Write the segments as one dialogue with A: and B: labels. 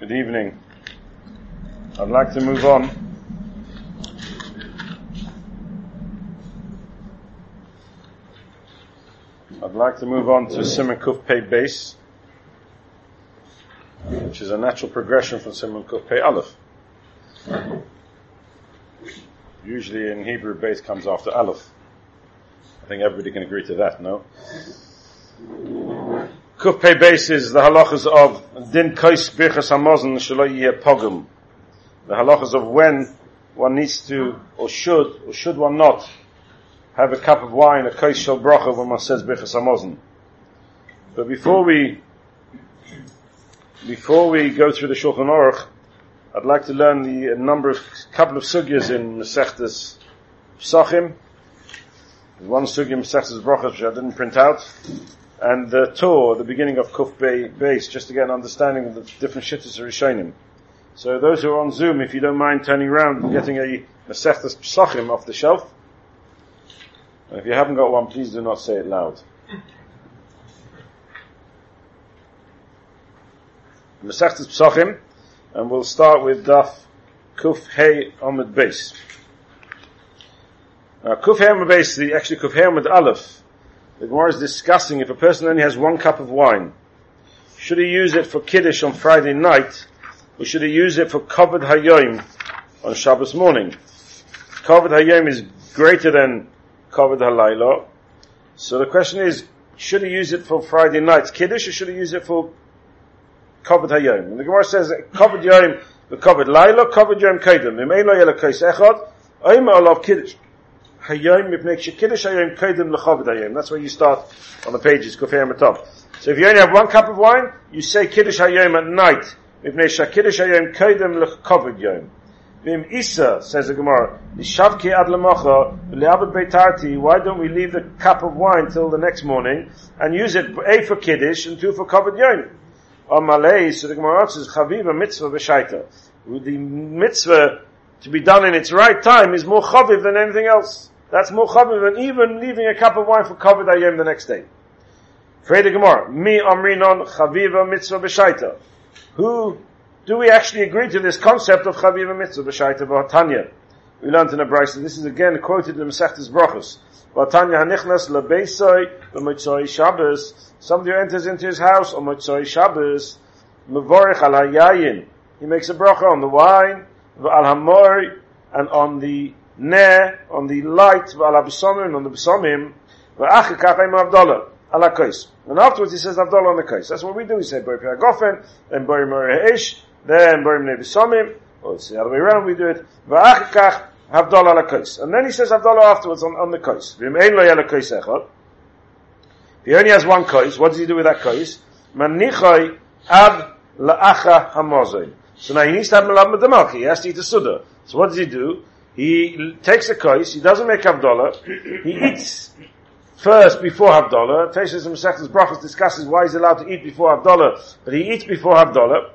A: Good evening. I'd like to move on. I'd like to move on to Simen Kuf Pei Beis, which is a natural progression from Simen Kuf Pei Aleph. Usually in Hebrew, Beis comes after Aleph. I think everybody can agree to that, no? Kuf Pei Beis is the halachas of Din Kais Birchas Hamazon Shalo Pogum. The halachas of when one needs to, or should, or should one not, have a cup of wine, a kais shel bracha when one says Birchas Hamazon. But before we, before we go through the Shulchan Aruch, I'd like to learn the number of, couple of sugyas in Masechtas Psachim. One sugya Masechtas Brachas which I didn't print out. And the Tur, the beginning of Kuf Bay base, just to get an understanding of the different shittas Rishonim. So those who are on Zoom, if you don't mind turning around and getting a Masechtas Psachim off the shelf. And if you haven't got one, please do not say it loud. Masechtas Psachim, and we'll start with Daf Kuf Hey Amid Base. Now, uh, Kuf Hey Amid Base, the actually Kuf Hey Amid Aleph, the Gemara is discussing if a person only has one cup of wine, should he use it for Kiddush on Friday night, or should he use it for Kavod Hayom on Shabbos morning? Kavod Hayom is greater than Kavod Halayla. So the question is, should he use it for Friday night's Kiddush or should he use it for Kavod Hayom? And the Gemara says, Kavod Yom, the Kavod Layla, Kavod Yom Kedem. Im Eilo Yela Kais Echad, Oima Olav Kiddush. Hayom Hayom Hayom. That's where you start on the pages. So if you only have one cup of wine, you say Kiddush Hayom at night. Mipnei Hayom Kedem Lechavod Yom. Vim Isa, says the Gemara, why don't we leave the cup of wine till the next morning and use it A for Kiddush and two for Kavod Yom? On Malay, so the Gemara says, Chaviva mitzvah b'shaita. The mitzvah to be done in its right time is more chaviv than anything else. That's more chaviv than even leaving a cup of wine for Kavod Hayom the next day. The Gemara, mi amrinon chaviva mitzvah b'shaita. Who do we actually agree to this concept of Chaviva Mitzvah b'Shaita v'Hatanya? We learned in a Brisa. This is again quoted in Masechtas Brachos. V'Hatanya hanichnas lebeisoi v'motzoi Shabbos. Somebody enters into his house on Motzoi Shabbos. Mevorich al hayayin. He makes a bracha on the wine, v'al hamor, and on the ne, on the light, v'al abisomim, on the bisomim, v'achikach im avdolah. Ala And afterwards he says Avdollah on the kais. That's what we do. We say Bori Gofen, then Bori Mori then Borim Nevisamim, or oh, it's the other way around, we do it, V'achikach Havdalah ala kais. And then he says Havdalah afterwards on, on the. V'im ein lo yala kais echad. If he only has one kais, what does he do with that kais? Manichai ad la'acha hamozay. So now he needs to have melab medamalki, he has to eat a suda. So what does he do? He takes a kais, he doesn't make Havdalah, he eats first before Havdalah. Teshas and Masechtas Brachos discusses why he's allowed to eat before Havdalah, but he eats before Havdalah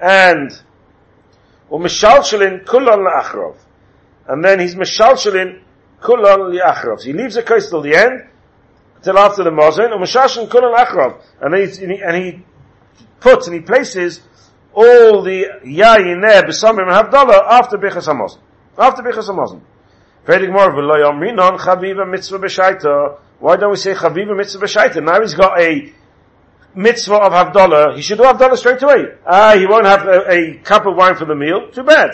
A: and u'mishalshelin kulon la'achrov. And then he's mishalshelin kulon li'achrov. So he leaves the curse till the end, till after the mozin, u'mishalshelin kulon la'achrov. And then he, and he puts and he places all the yayin there, besamim and havdalah, after Bichas HaMozin. After Bichas HaMozin. Vedig more, v'lo chaviva mitzvah b'shaita. Why don't we say chaviva mitzvah b'shaita? Now he's got a mitzvah of Havdalah, he should do Havdalah straight away. Ah, he won't have a, a, cup of wine for the meal, too bad.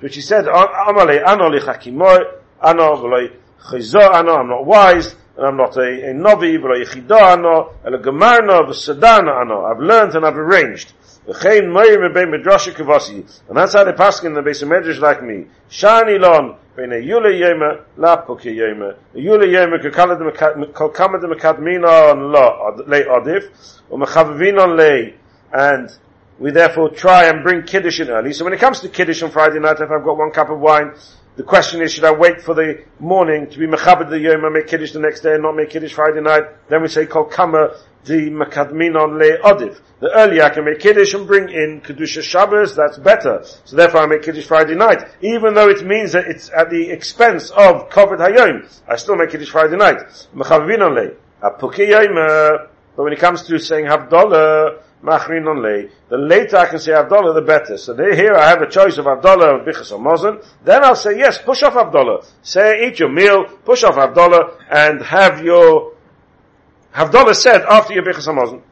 A: Which he said, Amale, ano li chakimoy, ano v'loi chizo, ano, I'm not wise, and I'm not a, a novi, v'loi yichida, ano, el gemarno, v'sedana, ano, I've learned and I've arranged. V'chein kavasi. And that's how they pass in the base of medrash like me. Shani lon, ben yule yema, lapko yema. Yule yema, kol kama de mekadmin on lo, le odif, o mechavavin on le. And we therefore try and bring Kiddush in early. So when it comes to Kiddush on Friday night, if I've got one cup of wine, the question is, should I wait for the morning to be mechabed the yom and make kiddush the next day and not make kiddush Friday night? Then we say kol kama the Makadminon Le Odiv. The earlier I can make Kiddush and bring in Kedusha Shabbos, that's better. So therefore I make Kiddush Friday night. Even though it means that it's at the expense of Kavod Hayom, I still make Kiddush Friday night. Mechavinon Le. But when it comes to saying Havdalah, Machrin on lay. The later I can say Havdalah, the better. So here I have a choice of Havdalah or Bichas or Then I'll say, yes, push off Havdalah. Say, eat your meal, push off Havdalah, and have your Havdalah said after your Bichas or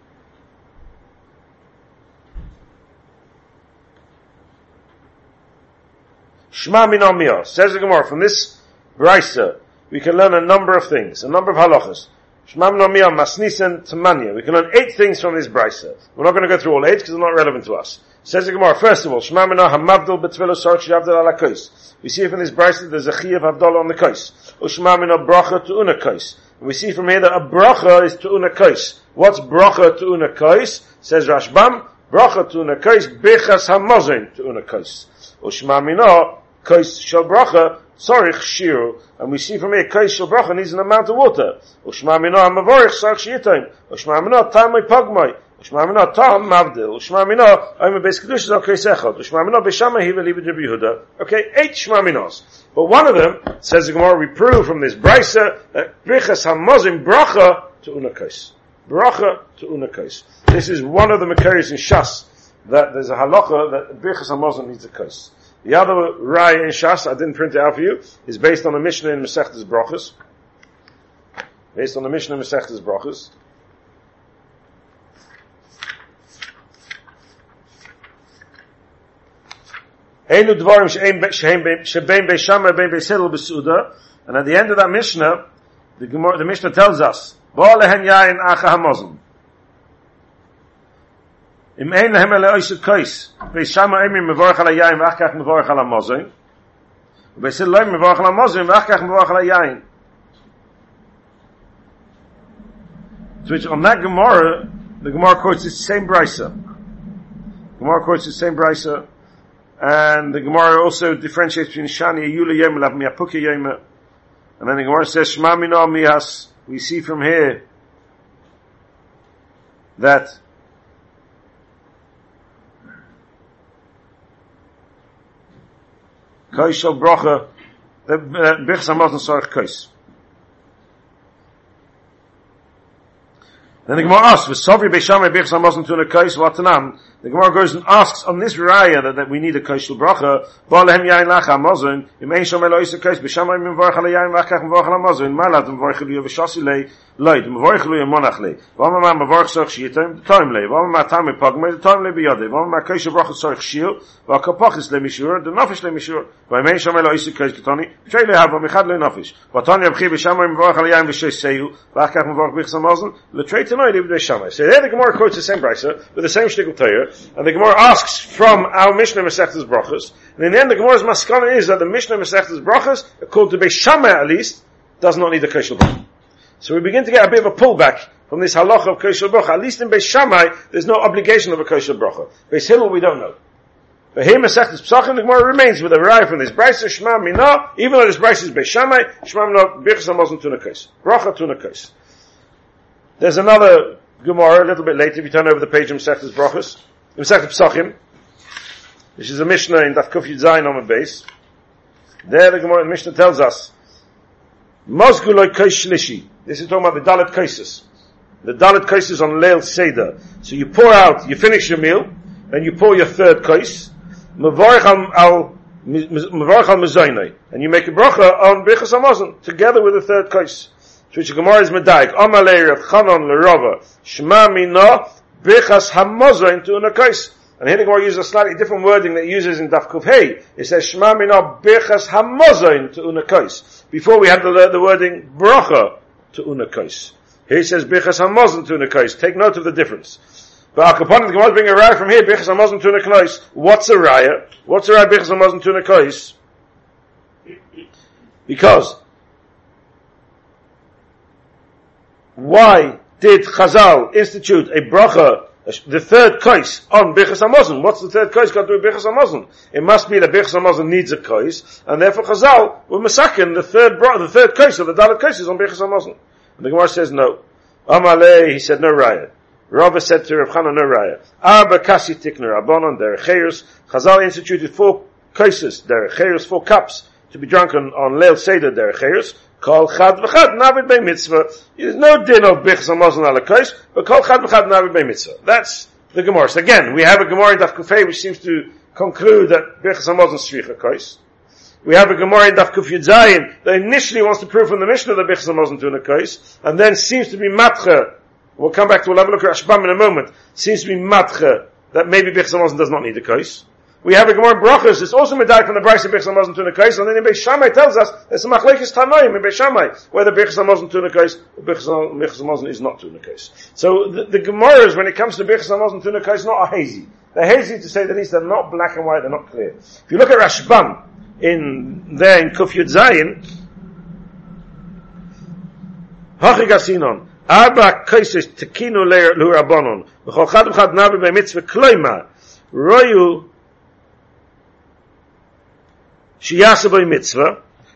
A: Shema min Says the Gemara, from this Brisa, we can learn a number of things, a number of halachas. Shema min masnisen tamanya. We can learn eight things from this Brisa. We're not going to go through all eight because they're not relevant to us. Says the Gemara, first of all, Shema min hamavdil betvelo sarch yavdil ala. We see from this Brisa there's a chi of avdol on the kais. Ushma min bracha to una kais. We see from here that a bracha is to una kais. What's bracha to una kais? Says Rashbam, bracha to una kais, bechas hamazin to una kais. Ushma minah, kais shel bracha, sorich shiru, and we see from here, kais shel bracha needs an amount of water. Ushma minah hamavorich sarich shiyitayim. Ushma minah tamay pagmay. Ushma minah tam mavdil. Ushma minah, I'm a base kedush al kais echad. Ushma minah b'shama hiva liba de Yehuda. Okay, eight shma minahs. But one of them, says the Gemara, we prove from this brisa, that brichas hamazim bracha to unakais. Bracha to unakais. This is one of the Makaris in Shas, that there's a halacha that brichas hamazim needs a kais. The other Rai in Shas, I didn't print it out for you, is based on a Mishnah in Masechtas Brachas. Based on the Mishnah in Masechtas Brachas. Dvarim shebein bein. And at the end of that Mishnah, the, the Mishnah tells us, Ba'alehen yain acha hamozim. Im ein lehem ele oisut kois. Beishama emi mevorach ala yain vach mevorach ala mozim. Beisedel loim mevorach ala mozim vach mevorach ala yain. So which on that Gemara, the Gemara quotes the same brisa. Gemara quotes the same brisa. And the Gemara also differentiates between Shani Yula Yom Lav Miapuka Yom. And then the Gemara says Shema Mina Mihas. We see from here that Kaishal Bracha, the uh, Bichs Hamazon Sarach Kais. Then the Gemara asks, "V'sovri beishamay bichs hamosn tuna kais vatanam." The Gemara goes and asks on this raya that, that we need a kaishul bracha. Ba'alehem yain lach hamosn. Im ein shom elois a kais beishamay mivarach ala yain ala hamosn. Malat mivarach elu v'shasi lei loid. Mivarach elu monach lei. V'ama ma mivarach sorch shiyitem time lei. V'ama ma tam pagmei the time lei biyade. V'ama ma kaishul bracha sorch shil. V'akapachis le mishur. The nafish le mishur. V'im ein shom elois a kais ketani. Shay le hava michad le nafish. V'tani yabchi mivarach ala yain seyu. V'achach mivarach bichs hamosn. Le treit so there the Gemara quotes the same brisa with the same shtickle Torah, and the Gemara asks from our Mishnah Masechtas Brachas, and in the end the Gemara's maskana is that the Mishnah Masechtas Brachas, according to Beis Shammai at least, does not need a Keshel Bracha. So we begin to get a bit of a pullback from this halacha of Keshel Bracha. At least in Beis Shammai, there's no obligation of a Keshel Bracha. Beis Hillel, we don't know. But here Masechtas Pesachim, the Gemara remains with a raya from this brisa Shema Mina, even though this brisa is Beis Shammai, Shema Mina, Birchas Hamazon Tuna Kais. Bracha Tuna Kais. There's another Gemara a little bit later, if you turn over the page in Masechtas Brachas, in Masechtas Pesachim, which is a Mishnah in Daf Kuf Zayin on the base. There the Gemara, Mishnah tells us, Mosguloi Kais Shlishi. This is talking about the Dalit Kaisis. The Dalit Kaisis on Leil Seder. So you pour out, you finish your meal, then you pour your third Kais, Mavarich al Mavarich al and you make a bracha on Brichas Hamazon, together with the third Kais. So which Gemara is Medaik. Amalei Rav Chanon Lerova. Shema Mina Bichas Hamozah into Unakais. And here the Gemara uses a slightly different wording that uses in Daf Kuf Hey. It says Shema Mina Bichas Hamozah into Unakais. Before we had the, the wording Bracha to Unakais. Here says Bichas Hamozah to Unakais. Take note of the difference. But Akapon, the Gemara is bringing a raya from here, Bichas Hamozah to Unakais. What's a raya? What's a raya Bichas Hamozah to Unakais? Because why did Chazal institute a bracha, the third kais on Birchas Hamazon? What's the third kais got to do with Birchas Hamazon? It must be that Birchas Hamazon needs a kais, and therefore Chazal were masakin the third the third kais of the Dalit kais is on Birchas Hamazon. And the Gemara says no. Amalei, he said no raya. Rava said to Rav Chana no raya. Arba kasi tikner abonon derecheiros. Chazal instituted four kaises derecheiros, four cups to be drunk on, on Leil Seder derecheiros. Kol chad v'chad navid by mitzvah. There's no din of bichs hamazon ala kais, but kol chad v'chad navid by mitzvah. That's the Gemara. So again, we have a Gemara in Daf Kufay which seems to conclude that Birchas Hamazon Shvicha Kais. We have a Gemara in Daf Kuf Zayin that initially wants to prove from the Mishnah that Birchas Hamazon Tuna Kais, and then seems to be Matcha. We'll come back to, we'll have a look at Rashbam in a moment. Seems to be Matcha that maybe Birchas Hamazon does not need a Kais. We have a Gemara in Brachos, it's also medayik from the Bryce of Birchas Hamazon Tuna Kais, and then in Beis Shammai tells us there's a Machlekes Tanoim in Beis Shammai, whether Birchas Hamazon Tuna Kais or Birchas Hamazon is not Tuna Kais. So the, the Gemaras, when it comes to Birchas Hamazon Tuna Kais, not hazy. They're hazy to say the least, they're not black and white, they're not clear. If you look at Rashbam, in there in Kuf Yud Zayin, Hachig Asinon, Arba Kaisis Tekinu Lu Rabbonon, V'chol Chad V'chad Nabi B'mitzvah Kloima, Royu שיעשה בו מצווה,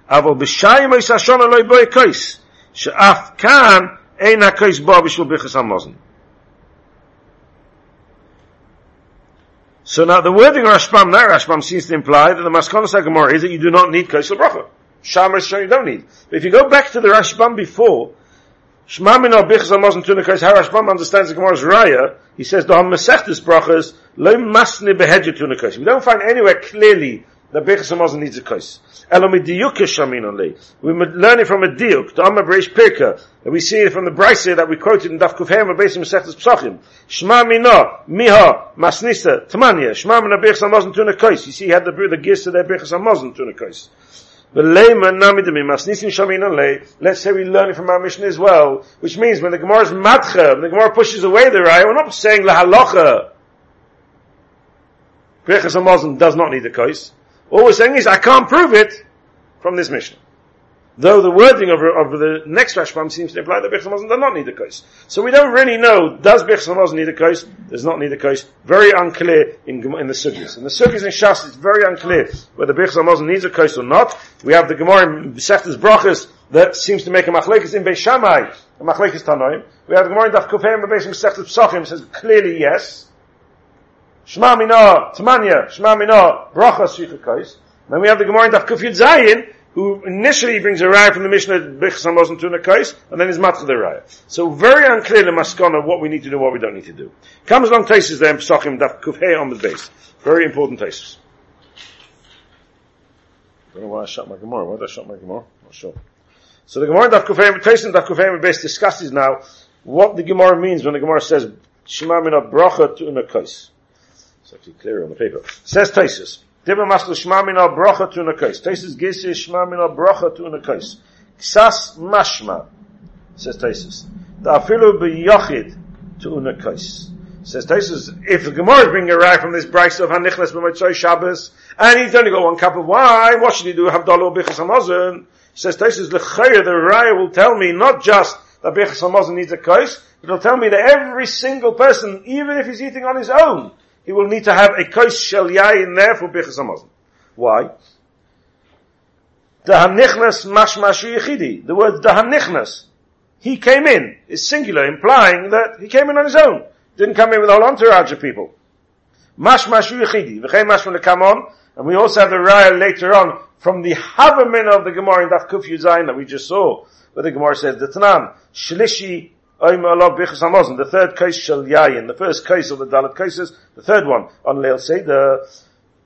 A: אבל בשיים יש השון אלוהי בו הקויס, שאף כאן אין הקויס בו בשביל ברכס המוזן. So now the wording of Rashbam, that Rashbam seems to imply that the Maskonos HaGemara is that you do not need Kaisel Bracha. Shama is you don't need. But if you go back to the Rashbam before, Shema min al bichas al tuna kais, how Rashbam understands the Gemara's Raya, he says, the Masechtes brachas, lo masne behedja tuna kais. We don't find anywhere clearly the Bechas Hamazon needs a kais. We learn it from a diuk, the Amma Breish Pirka, and we see it from the Brisa that we quoted in Daf Kufhem, based on Mesechtes Psachim. Shema mina, miha, masnista, tamanya, shema mina Bechas Hamazon tuna kais. You see, he had the, the gist of their Bechas Hamazon tuna kais. Let's say we learn it from our mission as well, which means when the Gemara is matcha, the Gemara pushes away the raya, we're not saying la. Birchas Hamazon does not need a kais. All we're saying is, I can't prove it from this mission. Though the wording of, of the next Rashbam seems to imply that Birchas does not need a kais. So we don't really know, does Birchas need a kais? Does not need a kais. Very unclear in, in the Sugis. In the Sugis in Shas, it's very unclear whether Birchas needs a kais or not. We have the Gemara in Seftes Brachas that seems to make a machlekes in Beis Shammai, a machlekes Tanoim. We have the Gemara in Daf Kufayim, Beis Seftes Psachim says clearly yes. Shema Mina, Tamanya, Shema Mina, Bracha Shichakais. Then we have the Gemara in Daf Kufyud Zayin, who initially brings a raya from the Mishnah Bichas Hamazon Tuna Kais, and then is matcha the raya. So very unclear the maskana what we need to do, what we don't need to do. Comes along Taisus there in Pesachim Daf Kufhei on the base. Very important Taisus. I don't know why I shot my Gemara. Why did I shut my Gemara? Not sure. So the Gemara Daf Kufhei, Taisus Daf Kufhei base discusses now what the Gemara means when the Gemara says Shema Mina Bracha Tuna Kais. Actually clear on the paper. Says Taisus. Dibba maslu shma min al bracha tu nakais. Taisus gesi shma min al bracha tu nakais. Ksas mashma. Says Taisus. Da afilu b'yachid tu nakais. Says Taisus, if the Gemara is bringing a rag from this Bryce of Hanichles b'motzoi Shabbos, and he's only got one cup of wine, what should he do? Have dalo bichas hamazon? Says Taisus, l'chayr, the raya will tell me not just that bichas hamazon needs a kais, but it'll tell me that every single person, even if he's eating on his own, he will need to have a kais shel yayin there for bichas hamazon. Why? Dahanichnas mashmashi yichidi. The word dahanichnas. He came in is singular, implying that he came in on his own. Didn't come in with a whole entourage of people. Mashmashu yichidi. V'chein mashma come on. And we also have the raya later on from the Havamin of the Gemara in Daf Kuf Yuzayin that we just saw, where the Gemara says, the Tanan, Shlishi the third case shall yayin, the first case of the Dalit cases, the third one on Leil Seder,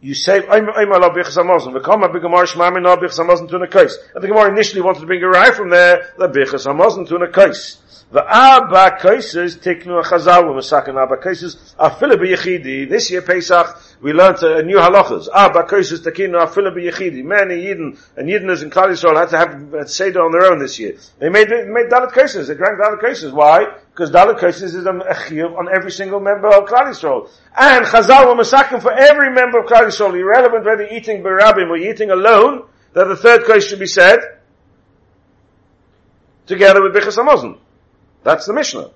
A: you say, I'm Allah bichas hamazon. The Kama b'gemar shmami na bichas hamazon to a case. And the Gemara initially wanted to bring a right from there, the bichas hamazon to a case. The Abba cases, tiknu chazal, with Abba cases, afila b'yechidi. This year Pesach, we learned a, new halachas. Abba cases, tiknu afila b'yechidi. Many Yidden, and Yiddeners in Klal Yisrael had to have Seder on their own this year. They made, made Dalit cases, they drank Dalit cases. Why? Because Dalit cases is a chiyuv on every single member of Klal Yisrael. And chazal were masakim for every member of Klal Yisrael, irrelevant whether eating barabim or eating alone, that the third case should be said, together with Bichas Hamazon. That's the Mishnah.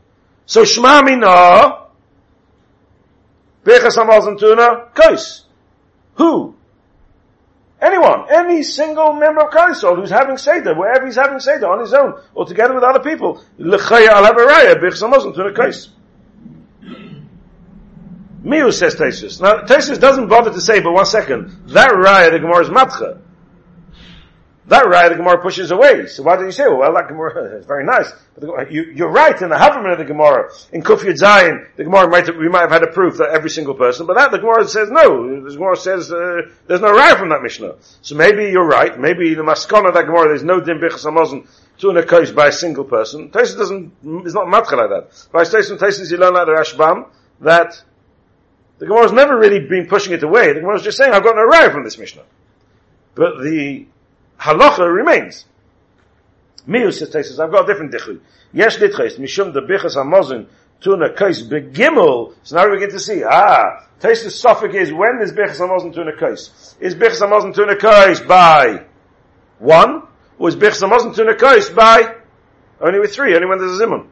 A: So Shema Mina, Bechas Hamazon Tuna, Kais. Who? Anyone, any single member of Kaisol who's having Seder, wherever he's having Seder, on his own, or together with other people, L'chaya al Havaraya, Bechas Hamazon Tuna, Kais. Miu says Tesis. Now, Tesis doesn't bother to say, but one second, that raya, the Gemara is matcha. That right, the Gemara pushes away. So why did you say, well, that Gemara is very nice. But you, are right in the Haberman of the Gemara. In Kuf Zayin, the Gemara might have, we might have had a proof that every single person, but that the Gemara says no. The Gemara says uh, there's no right from that Mishnah. So maybe you're right. Maybe the Maskon of that Gemara, there's no Dim Bichas Hamazon to an Akosh by a single person. Taisus doesn't, is not matcha like that. By Taisus, Taisus, you learn like the Rashbam, that the Gemara has never really been pushing it away. The Gemara is just saying, I've got no right from this Mishnah. But the halacha remains. Miu says Tesis, I've got a different dichu. Yes litches, mishum the bichas hamozin tuna kais begimel. So now we get to see, ah, Tesis suffix is when is bichas hamozin tuna kais? Is bichas hamozin tuna kais by one? Or is bichas hamozin tuna kais by only with three, only when there's a zimun?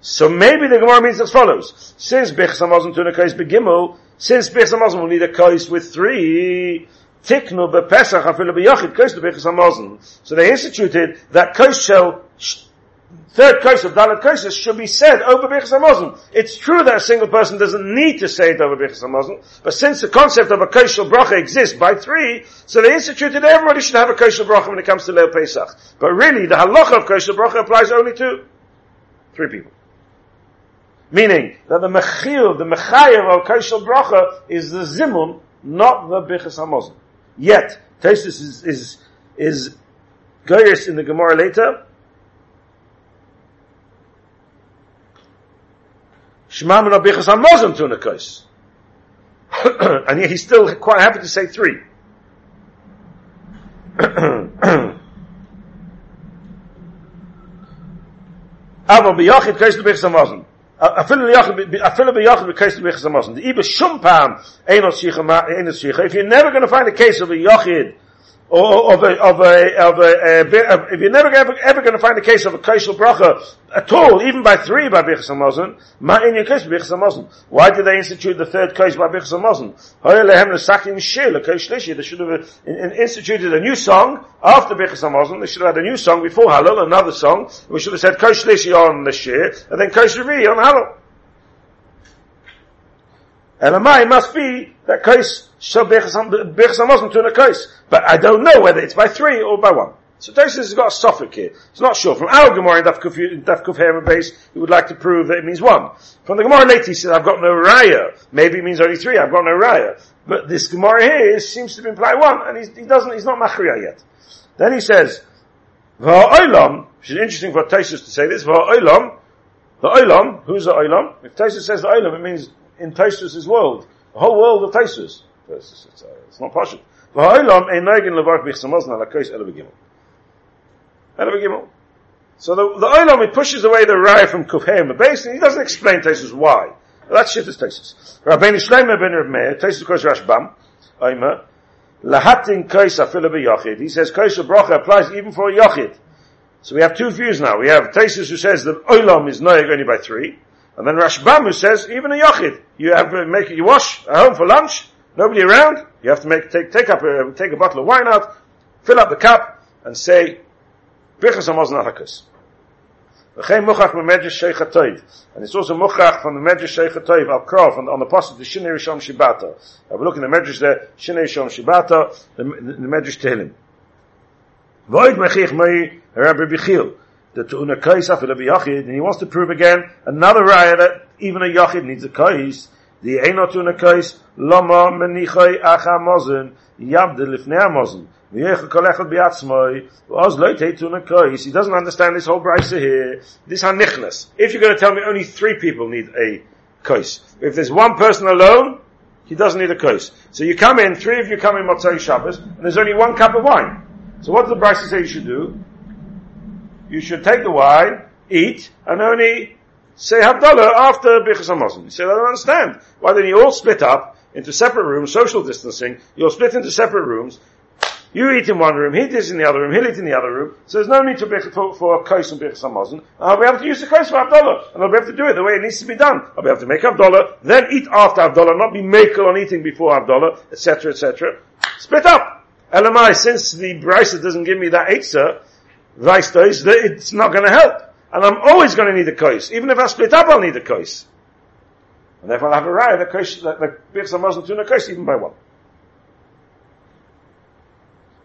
A: So maybe the Gemara means as follows. Since bichas hamozin tuna kais begimel, since bichas hamozin will need a kais with three, tiknu bepesach afilu b'yachid kos lebichas hamazon. So they instituted that kos shall third kos of dalet koses should be said over bichas hamazon. It's true that a single person doesn't need to say it over bichas hamazon, but since the concept of a kos bracha exists by three, so they instituted everybody should have a kos bracha when it comes to Leil Pesach. But really, the halacha of kos bracha applies only to three people. Meaning that the mechil, the mechayev of kos bracha is the zimun, not the bichas hamazon. Yet, Taisus is, is, is Gaius in the Gemara later. Shema min abichas hamozim tunakos. And yet he's still quite happy to say three. Aber biyachid kais lebichas hamozim. If you're never going to find a case of a yachid or of a, of a, of a, a, if you're never ever, ever going to find a case of a kaishal bracha at all, even by three by Bichas HaMazon, ma in your case Bichas. Why did they institute the third case by Bichas HaMazon? Hoyelehem l'sakim shir lishi. They should have uh, instituted a new song after Bichas HaMazon. They should have had a new song before Halal, another song. We should have said kaish lishi on the shir, and then kaish on Halal. Elamai must be that case shall Bechas Muslim to a case. But I don't know whether it's by three or by one. So Tosis has got a suffix here. It's not sure. From our Gemara in Daf Kuf base, he would like to prove that it means one. From the Gemara later, he says, I've got no raya. Maybe it means only three. I've got no raya. But this Gemara here seems to imply one, and he doesn't, he's not machriya yet. Then he says, V'ha'olam, which is interesting for Tosis to say this, V'ha'olam, the olam, who's the olam? If Tosis says the olam, it means in Tosis' world. The whole world of Tosis. It's, it's, uh, it's not partial. So the, the Olam, it pushes away the Raya from Kufhem, but basically he doesn't explain Tesis why. That's shit is Tesis. Rabbeinu Shleimer ben Rav of course Rashbam, Lahatin. He says Kaisa Bracha applies even for a Yachid. So we have two views now. We have Tesis who says that Olam is Noeg only by three, and then Rashbam says even a Yachid. You have to make you wash at home for lunch, nobody around, you have to make, take, take up a, take a bottle of wine out, fill up the cup, and say, Birchas sheikh hatoiv. And it's also muchach from the medrash sheikh hatoiv al krov on, on the passage the Shinei Rishon Shibata. Have a look in the medrash there, Shinei Rishon Shibata, the, the, the medrash Tehillim. Void mechich mei Rabbi Bichil. The tu'una kais afil Yachid, and he wants to prove again another raya that even a Yachid needs a kais. The Eino tu'una kais, lama menichai acha mozen, yabde lifnei mozen. He doesn't understand this whole brisa here. This hanichnas. If you're going to tell me only three people need a kais, if there's one person alone, he doesn't need a kais. So you come in, three of you come in Motzai Shabbos, and there's only one cup of wine. So what does the brisa say you should do? You should take the wine, eat, and only say Havdalah after Bichas HaMazon. You said, I don't understand. Why don't you all split up into separate rooms, social distancing, you'll split into separate rooms, you eat in one room, he eats in the other room, he'll eat in the other room. So there's no need to be for, for kais and bichas hamazon. I'll be able to use the kais for Avdalah, and I'll be able to do it the way it needs to be done. I'll be able to make Avdalah, then eat after Avdalah, not be makel on eating before Avdalah, etc., etc. Split up. LMI, since the brisa doesn't give me that eitzah, rice does, it's not going to help. And I'm always going to need a kais. Even if I split up, I'll need a kais. And therefore I'll have a raya, the kais, the, the bichas hamazon tuna kais, even by one.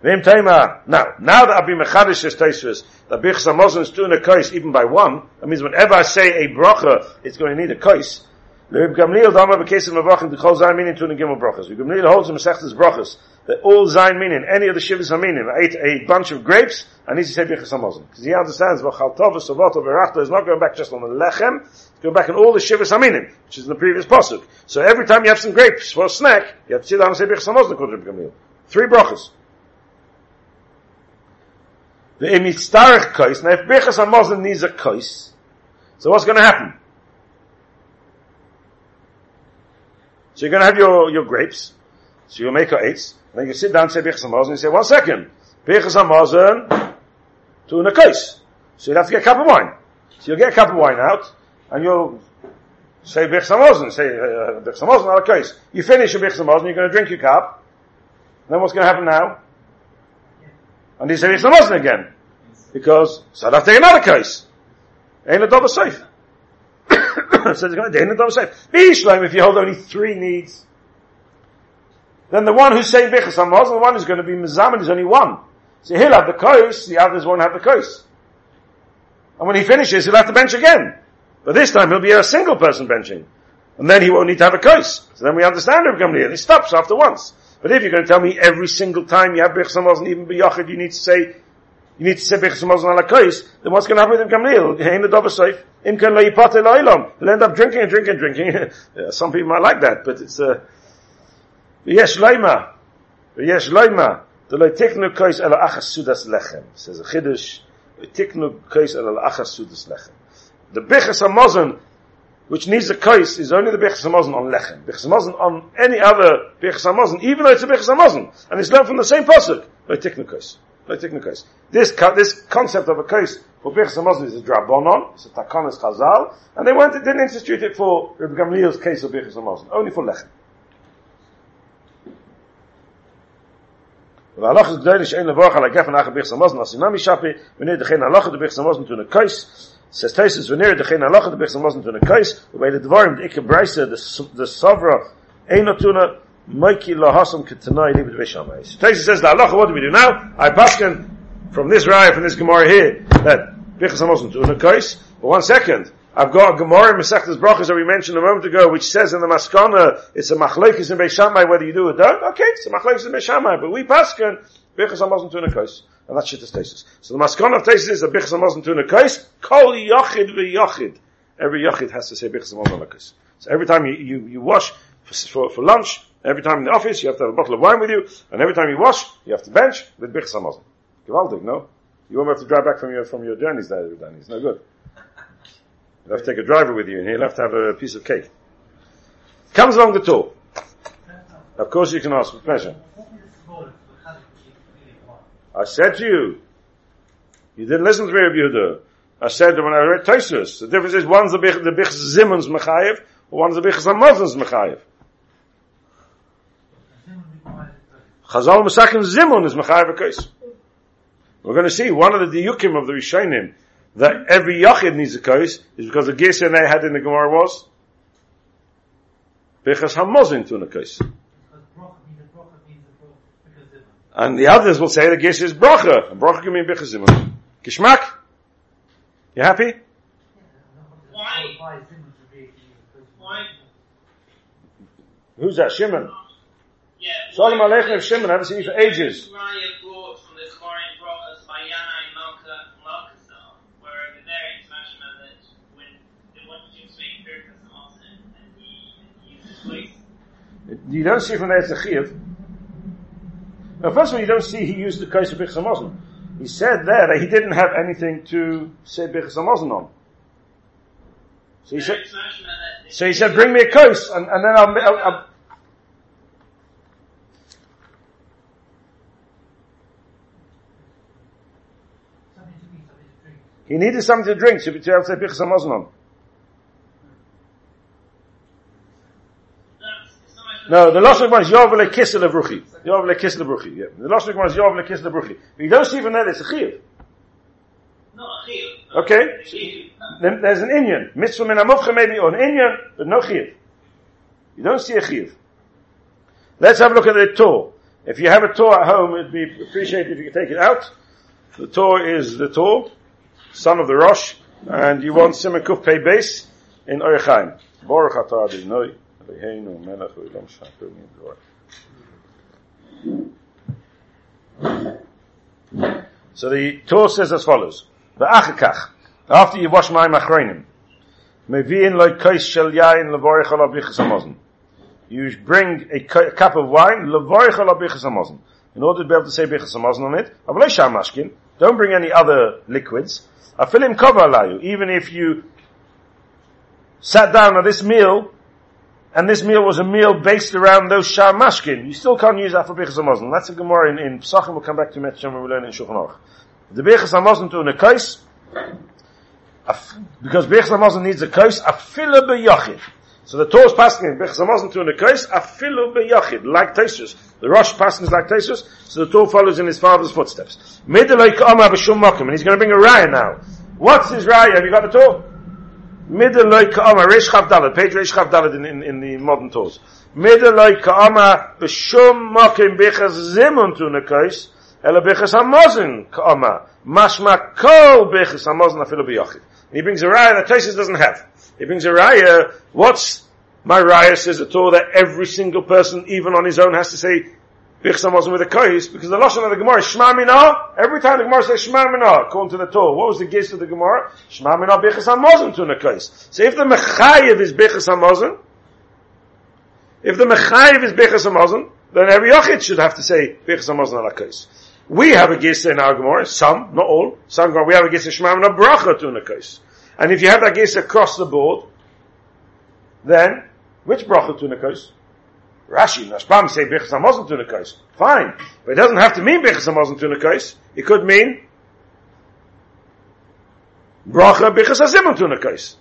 A: Now, now that I've been mechadish is Taisvis, the Bichs Hamazon is doing a kais even by one, that means whenever I say a bracha, it's going to need a kais. Reb Gamliel Dama of Mavachim call Zayin Minin to Negimel brachas. Reb Gamliel holds in Masechtas brachas all Zayin Minin, any of the Shivas Haminim, ate a bunch of grapes, and needs to say Bichas Hamazon. Because he understands V'chal Tov V'savot V'rachta is not going back just on the Lechem, it's going back on all the Shivas Haminim, which is in the previous Pasuk. So every time you have some grapes for a snack, you have to sit down and say Bichas Hamazon according to Three brachas. The imitztarech kais. Now, if Birchas Hamazon needs a kais, so what's going to happen? So you're going to have your, your grapes. So you'll make your eights. Then you sit down and say Birchas Hamazon. You say, one second. Birchas Hamazon to kais. So you'll have to get a cup of wine. So you'll get a cup of wine out, and you'll say Birchas Hamazon. Say uh, Birchas Hamazon, kais. You finish your Birchas Hamazon, you're going to drink your cup. Then what's going to happen now? And he said, it's wasn't again. Because, so I'd have to take another case. Ain't a double safe. so there's going to ain't a double safe. Bishlam, if you hold only three needs, then the one who's saying Bichas Hamaz, the one who's going to be Mizaman is only one. So he'll have the kos, the others won't have the kos. And when he finishes, he'll have to bench again. But this time he'll be a single person benching. And then he won't need to have a kos. So then we understand Rav Gamliel. He stops after once. But if you're going to tell me every single time you have Birch and even B'yachid, you need to say, you need to say Birch Samaz ala Kais, then what's going to happen with him Gamliel? Hein the Dover Seif, Im kan lo yipate lo'ilam. He'll end up drinking and drinking and drinking. Some people might like that, but it's, uh, V'yesh loima. V'yesh loima. The lo tiknu Kais ala achas sudas lechem. Says a Chiddush, tiknu Kais ala achas sudas lechem. The Birch Hamazon which needs a kais is only the Bechas Hamazon on Lechem. Bechas Hamazon on any other Bechas Hamazon, even though it's a Bechas Hamazon, and it's learned from the same pasuk, by Tiknukais. By Tiknukais. This, this concept of a kais for Bechas Hamazon is a Drabonon, it's a Takanis Chazal, and they went, didn't institute it for Rabbi Gamliel's case of Bechas Hamazon, only for Lechem. והלך גדול שאין לבוח על הגפן אחר ביחס המוזן, אז אינה משאפי, ונראה דכן הלך את ביחס המוזן תונה קייס, says Taisus, ונראה דכן הלך את ביחס המוזן תונה קייס, ובאי לדבורם דעיקה ברייסה, דסוברה, אין נתונה, Mikey Lahasam Kitanai Libet Vishamais. Taisus says, the halacha, what do we do now? I baskin from this raya, from this Gemara here, that Bichas HaMosim to Unakais. But one second, I've got a Gemara in Masechtas Brachas that we mentioned a moment ago, which says in the Maskana, it's a machlekes in Beishamai, whether you do or don't. Okay, it's a machlekes in Beishamai, but we paskin, bechsam wasn't to a kais. And that's shittas tesis. So the maskon of tesis is a bichas amazon tuna kais, kol yachid v'yachid. Every yachid has to say bichas amazon kais. So every time you, you, you wash for, for, lunch, every time in the office, you have to have a bottle of wine with you, and every time you wash, you have to bench with bichas amazon. Gewaldig, no? You won't have to drive back from your, from your journeys there, Danny. It's no good. You have to take a driver with you, and he'll have to have a piece of cake. Comes along the Tur. Of course you can ask with pleasure. I said to you, you didn't listen to me, Yehuda. I said when I read Taisus, the difference is one's the Bich, the Bich Mechayev, one's the Bich Zamazon's Mechayev. Chazal Mesakim Zimon is Mechayev case. We're going to see one of the diyukim of the Rishonim that every Yachid needs a case is because the Gesa they had in the Gemara was Bichas Hamozin to a case. And the others will say the gish is bracha. And bracha can mean bichazimun. Gishmak? You happy?
B: Why? Why?
A: Who's that? Shimon?
B: Yeah.
A: Shalom Aleichem Shimon. I haven't seen you for ages.
B: Raya brought from the Korean brothers by Yana and Malka Malkasar, where over there it's Mashma that when they wanted him to make Birkas and and he, and he used his waist.
A: You don't see from there it's a chiyuv. Now, first of all, you don't see he used the kais of Bichas He said there that he didn't have anything to say Bichas on. So he said,
B: It's Mashma that
A: so he said, bring me a kais, and, and then I'll, I'll, I'll He needed something to drink to be able to say Bichas on.
B: that's, it's not Mashma
A: No, the lashon one is Yov lekis lebruchi. Yov lekis lebruchi. Yeah. The lashon one is Yov lekis lebruchi. But you don't see from that it's a chiyuv.
B: not a chiyuv.
A: Okay. Then there's an Inyan. Mitzvah min amuvcha maybe or an Inyan, but no chiyuv. You don't see a chiyuv. Let's have a look at the Torah. If you have a Torah at home, it'd be appreciated if you could take it out. The Torah is the Torah, son of the Rosh, and you want Simen Kuf Pei Beis in Orach Chaim. Baruch atah Adonai, Sha'atu So the Torah says as follows. V'achakach, after you wash my machronim. You bring a cup of wine, levorich ala bichas. In order to be able to say bichas hamazon on it, avlei mashkin, don't bring any other liquids. Afilim kova alayu, even if you sat down at this meal, and this meal was a meal based around those shah mashkin, you still can't use that for bichas hamazon. That's a gemara in, in Pesachim, we'll come back to Metchem, when we'll learn in Shulchan Aruch. The bichas hamazon to a kais, because bichas hamazon needs a kais, afila beyachid. So the Torah is passing bichas hamazon to a kais, afilu beyachid, like Taisus. The Rosh passing is like Taisus, so the Torah follows in his father's footsteps. Middelay kama b'shum makim, and he's going to bring a raya now. What's his raya? Have you got the Torah? Middelay kama, Reish Chav page Reish Chav in, in, in the modern Torahs. Middelay kama b'shum makim bichas zimun to a kais, Ela bichas hamazon kama. Mashma kol bichas hamazon afilu b'yachid. He brings a raya that Tosis doesn't have. He brings a raya, what's my raya says the Torah that every single person, even on his own, has to say bichas hamazon with a kais, because the lashon of the Gemara is shma mina. Every time the Gemara says shma mina, according to the Torah, what was the gist of the Gemara? Shma mina bichas hamazon to a kais. So if the mechayev is bichas hamazon, if the mechayev is bichas hamazon, then every yachid should have to say bichas hamazon ala kais. We have a gisa in our Gemara, some, not all, some Gemara, we have a gisa shema and a bracha to a case. And if you have that gisa across the board, then, which bracha to a case? Rashi, Nashbam say bichas hamazon case. Fine. But it doesn't have to mean bichas hamazon case. It could mean bracha bichas hazimon case.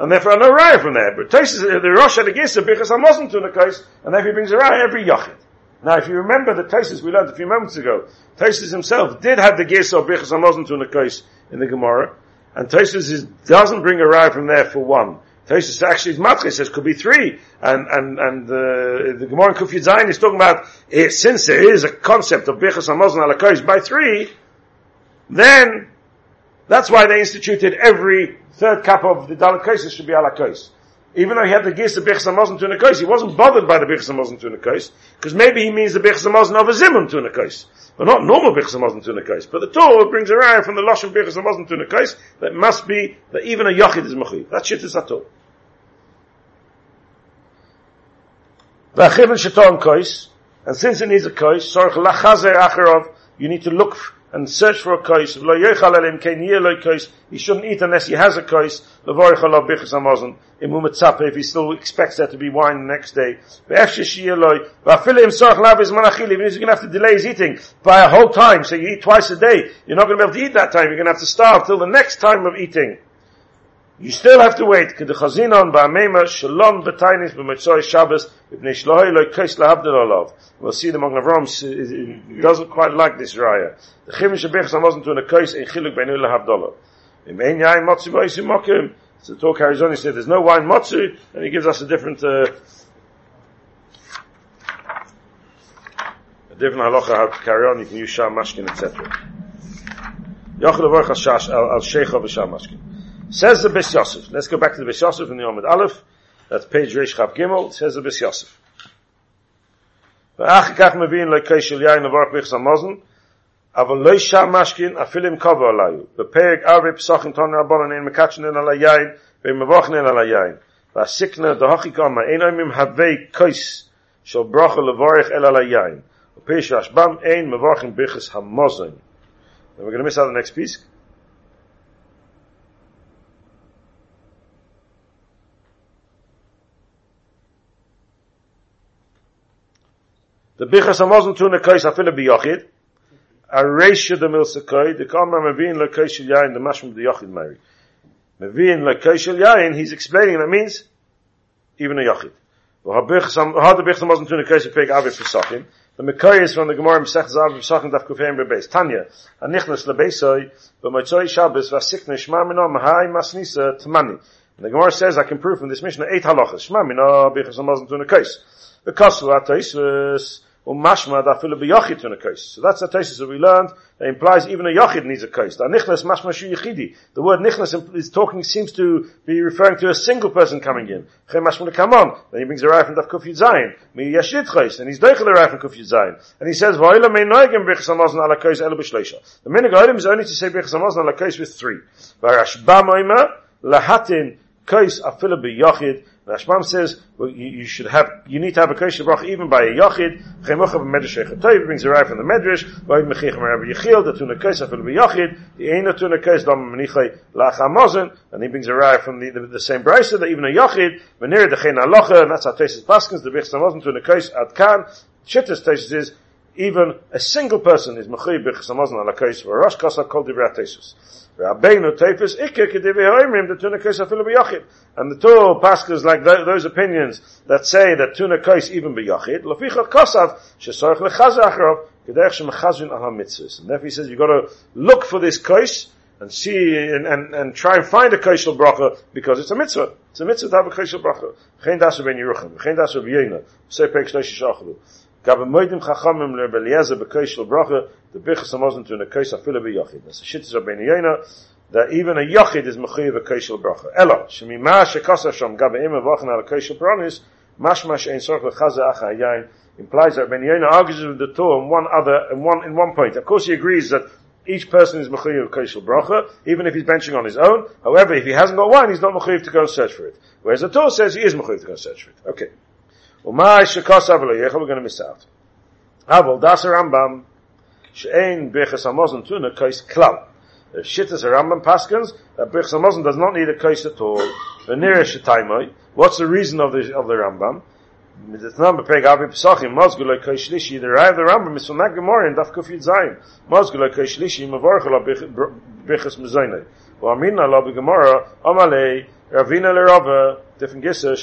A: And therefore no raya from there. But Taisus, uh, the Rosh had a gisa bichas hamazon a and therefore he brings a raya every yachid. Now, if you remember the Taisus we learned a few moments ago, Taisus himself did have the Gesa of Bichas Hamazon to Nakais in the Gemara, and Taisus doesn't bring a rye from there for one. Taisus actually, Matche says could be three, and, and, and uh, the Gemara in Kuf Zayin is talking about, it, since there is a concept of Bichas Hamazon Alakais by three, then, that's why they instituted every third cup of the Dalat should be Alakais even though he had the gis of Hamazon to Nekais, he wasn't bothered by the Hamazon to Nekais, because maybe he means the Hamazon of a Zimun to Nekais, but not normal Hamazon to Nekais. But the Torah brings a raya from the Bichs Hamazon to Nekais that must be that even a Yachid is Mechuy. That shit is Ator. V'achivin shetor kois, and since it needs a kois, sorach lachazer acharov, you need to look and search for a kais. Lo. He shouldn't eat unless he has a. Imum if he still expects there to be wine the next day. Ve'ef sheshiyah loy. Va'afil im sorach lav is manachil. Even if he's going to have to delay his eating by a whole time. So you eat twice a day. You're not going to be able to eat that time. You're going to have to starve till the next time of eating. You still have to wait. Kid chazinon ba'amema shalom b'tainis b'mitzoi Shabbos b'nei shlohoi loy kais lahabdil. We'll see the Magen Avram doesn't quite like this raya. The chivin shebech a kais in chiluk matzu mokim. So talk carries on, he said there's no wine matzu, and he gives us a different, uh, a different halacha how to carry on. You can use sham mashkin, etc. Yochel al. Says the Bis Yosef. Let's go back to the Bis Yosef in the Omid Aleph. That's page Reish Chav Gimel. Says the Bis Yosef. ואחר כך מביאים לקי של יין לברק ביחס המוזן, אבל לא ישע משכין, אפילו אם קובע עליו. בפרק ארבע פסוחים תון רבונן אין מקצ'נן על היין, ואין מבוכנן על היין. והסיקנה דהוכי קומה, אין אומים הווי קויס של ברוכה לבורך אל על היין. ופיש רשבם אין מבוכן ביחס המוזן. And we're going to miss out the next piece. The bichas hamazon tuna kais afila biyachid. A reisha the milsakai, the la kais shel yain, the mashmum the yachid mari. Mevin la kais shel yain, he's explaining that means even a yachid. How the bichas hamazon tuna kais afik avi pesachim. The Mekai is from the Gemara Mesech Zav Pesachim Daf Kufayim Bebeis. Tanya, Anichnas Lebeisoi, B'moitzoi Shabbos, V'asikne Shma Mino Mahai Masnisa Tmani. The Gemara says, I can prove from this Mishnah eight halachas. Shma Mino Bichas Hamazon Tuna Kais. The Kasu Atais umashma um, dafilu b'yochid tuna kais. So that's the thesis that we learned that implies even a yochid needs a kais. The nichnas mashma shu yichidi. The word nichnas is talking, seems to be referring to a single person coming in. Mashma. Then he brings a raya from daf kuf yud Mi yashid. And he's doichel the raya from kuf And he says, v'oila mei noigim brichas amazon ala kais elu b'shleisha. The minig is only to say brichas amazon ala kais with three. V'arashba moima lahatin kais afilu b'yochid Rashbam says well, you, you, should have, you need to have a kosher bracha even by a yachid. Echatoy brings a right from the medrash. Vayim mechich Yechiel the tuna kosher for the. The eina tuna kosher dam menichai lachamazon, and he brings a right from the, the, the same brisa that even a yachid and that's how Tesis Paskins the bichs namazon tuna kosher at kan. Shittas Tesis is even a single person is mechuy bichs namazon ala kosher. Rosh kasa kol divrei Tesis. Rabbeinu Tefes Ikke Kedivi Hoimrim the Tuna Kais Afilu B'Yachid. And the two pastors like those opinions that say that Tuna Kais even B'Yachid, Leficha Kosav, Shesorach Lechaz Acharov, Kedech Shemachazin Aha Mitzvahs. And therefore he says you've got to look for this Kais and see and, and, and try and find a Kaishal Bracha because it's a mitzvah. It's a mitzvah to have a Kaishal Bracha. Chen Dasu Ben Yeruchim, Chen Dasu B'Yena, Say Pek Shachlu. Gab moidim chachamim le Beliezer b'keish bracha the bichas hamazon to nekeish afila b'yachid. That's a shittis Rabbeinu Yonah that even a yachid is mechuyev b'keish bracha. Elo shemima shekasa sham gab im avachan al keish pranis mashma shein sorch lechaza acha yain implies that Rabbeinu Yonah argues with the Torah in one other in one in one point. Of course, he agrees that each person is mechuyev keish bracha, even if he's benching on his own. However, if he hasn't got wine, he's not mechuyev to go and search for it. Whereas the Torah says he is mechuyev to go and search for it. Okay. Shekasa we're going to miss out. Aval das Rambam she'ein bechas hamazon tuna kais klal. The shittas Rambam paskins that bechas hamazon does not need a kais at all. V'nira shetaimoi. What's the reason of the of the Rambam? Midatnam bepeg avi pesachim mazgulay kais shlishi. The Rai of the Rambam is from that Gemara in Daf Kuf Yud Zayin. Mazgulay kais shlishi mavarch ala bechas mezaynei. V'amina la b'Gemara amalei Ravina lerava different gissa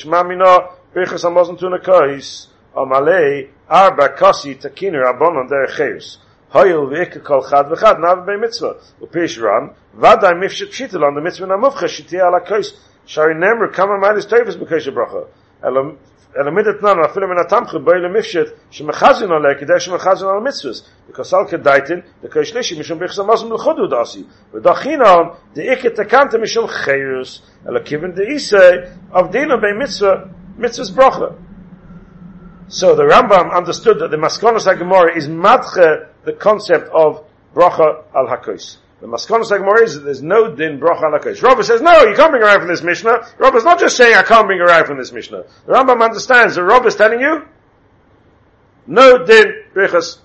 A: shma mina bechas hamazon tuna kais. Amalei arba kasi takin rabbanon derech cheirus. Hoyel v'ike kol chad v'chad nav bei mitzvah. Upish ran, vaday mifshet pshitel on the mitzvah namufcha shitia ala kois. Shari nemru kama manis tevis b'kois bracha. אלא מידתנן, אפילו מן התמכה, בואי למפשט, שמחזין עליה, כדי שמחזין על המצווס. וכסל כדייתן, דקוי שלישי, משום ביחס המזם לחודו דעשי. ודחינן, דאיקה תקנתה משום חירוס, אלא כיוון דאיסי, עבדינו בי מצווה, mitzvah's bracha. So the Rambam understood that the Maskonos HaGemara is matche the concept of bracha al hakos. The Maskonos HaGemara is that there's no din bracha al hakos. Rabbi says, no, you can't bring around from this Mishnah. Rabbi's not just saying, I can't bring around from this Mishnah. The Rambam understands that Rabbi's telling you, no din brichas,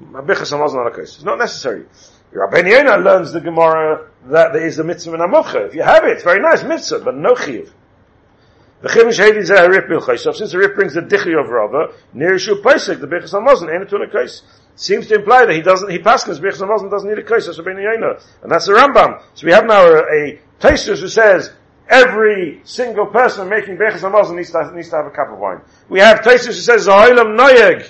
A: brichas al al hakos. It's not necessary. Rabbein learns the Gemara that there is a mitzvah in Amocha. If you have it, very nice mitzvah, but no chiv since the Rif brings the Dichi of Rava, near Shu Pesach, the it a kais. Seems to imply that he doesn't, he passes Bechas HaMazon doesn't need a kais, that's Rabbeinu Yaina. And that's the Rambam. So we have now a, a Taisus who says, every single person making Bechas HaMazon needs to, needs to have a cup of wine. We have Taisus who says, Zahilam Noyeg,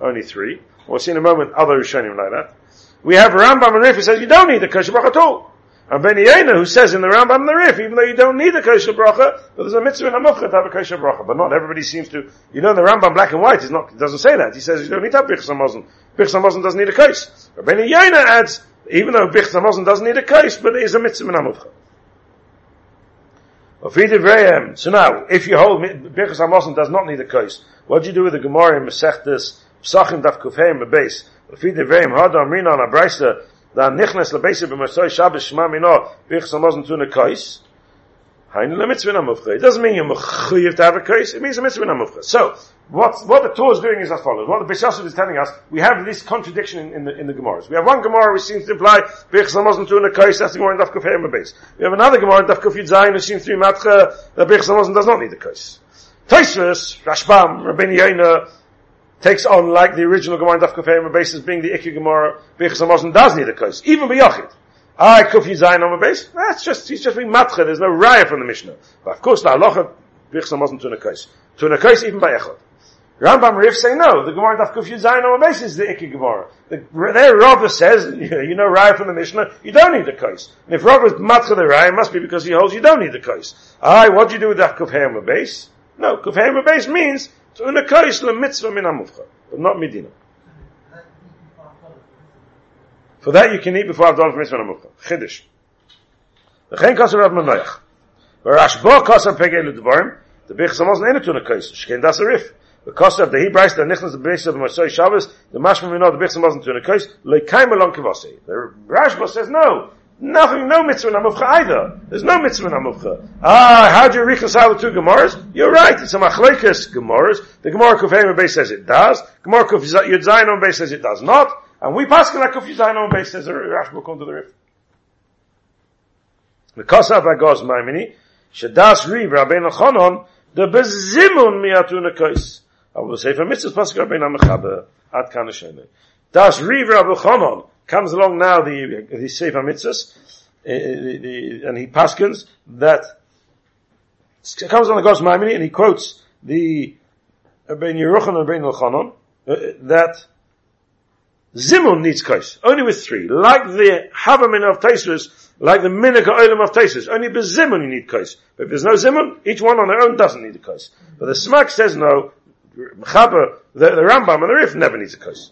A: only three. We'll see in a moment other Rishonim like that. We have Rambam and Rif who says, you don't need a kosher at all. And Ben Yena, who says in the Rambam the Rif, even though you don't need a kosher bracha, but there's a mitzvah in a mukha to have a kosher bracha. But not everybody seems to, you know, the Rambam black and white is not, doesn't say that. He says you don't need to have bichs hamazon. Bichs hamazon doesn't need a kais. But Ben Yena adds, even though bichs hamazon doesn't need a kais, but there is a mitzvah in a mukha. So now, if you hold Birchas Hamazon does not need a kais, what do you do with the Gemara in Masechtas Psachim Daf Kufheim base? V'fidi Vreim Hada Amrina on a Brisa da nichnes lebese be masoy shabbes shma mino bich samazn tun a kais Hain le mitzvah namufcha. It doesn't mean you're mechuyev to have a kais. It means a mitzvah namufcha. So, what, what the Torah is doing is as follows. What the Bishasov is telling us, we have this contradiction in, in the, in the Gemaras. We have one Gemara which seems to imply, Bich Samazon to a kais, that's the Gemara in Daf Kuf base. We have another Gemara in Daf Kuf Zayin which seems to be matcha, that Bich Samazon does not need a kais. Taisvus, Rashbam, Rabbeinu Yaina, takes on like the original Gemara Daf Kufayim basis being the Ikki Gemara Bichas Hamazon does need a kos, even B'Yachid. I Kufi Zayin on the base. That's just he's just being matcha. There's no raya from the Mishnah. But of course, the halacha Bichas Hamazon to a kos, to a kos even by Echad. Rambam Rif say no. The Gemara Daf Kufi Zayin on the base is the Ikki Gemara. The, there says you know raya from the Mishnah. You don't need the kos. And if Rabba is matcha the raya, it must be because he holds you don't need the kos. I what do you do with Daf Kufayim base? No, Kufayim base means Tuna kais le mitzvah min amufcha, but not medina. For that you can eat before Avdol mitzvah amufcha. Chiddush. V'chein kosar Rav Manoich. V'rashbo kosar pegei l'dvarim, the bich samoz neina tuna kais, shkein das a rif. Because of the Hebrew, the nichnas the base of Moshe Shabbos, the mashma we know the bich samoz in tuna kais, leikaim along kivasi. The Rashba says no, Nothing, no mitzvah in Amuvcha either. There's no mitzvah in Amuvcha. Ah, how do you reconcile the two Gemaras? You're right, it's a machlekes Gemaras. The Gemara Kuf Base says it does. Gemara Kuf Yud Zayin Base says it does not. And we pass like Kuf Yud Zayin Base says Rashi will come to the Rif. The Kosav Agos Maimini, Shadas Riv Rabbein Chonon, the Bezimun Miatun Kais. I will say for Mitzvah Pasuk Rabbein Amechaber, Ad Kanashene. Das Riv Rabbein Chonon, Comes along now the, the Sefer Mitzvahs, uh, and he paskins that comes on the Gos Maimini and he quotes the Ben Yeruchon and Ben Elchanon uh, that Zimun needs kais, only with three. Like the Havamin of Taisus, like the Minika Olam of Taisus, only with Zimun you need kais. But if there's no Zimun, each one on their own doesn't need a kais. But the Smak says no, the, the Rambam and the Rif never needs a kais.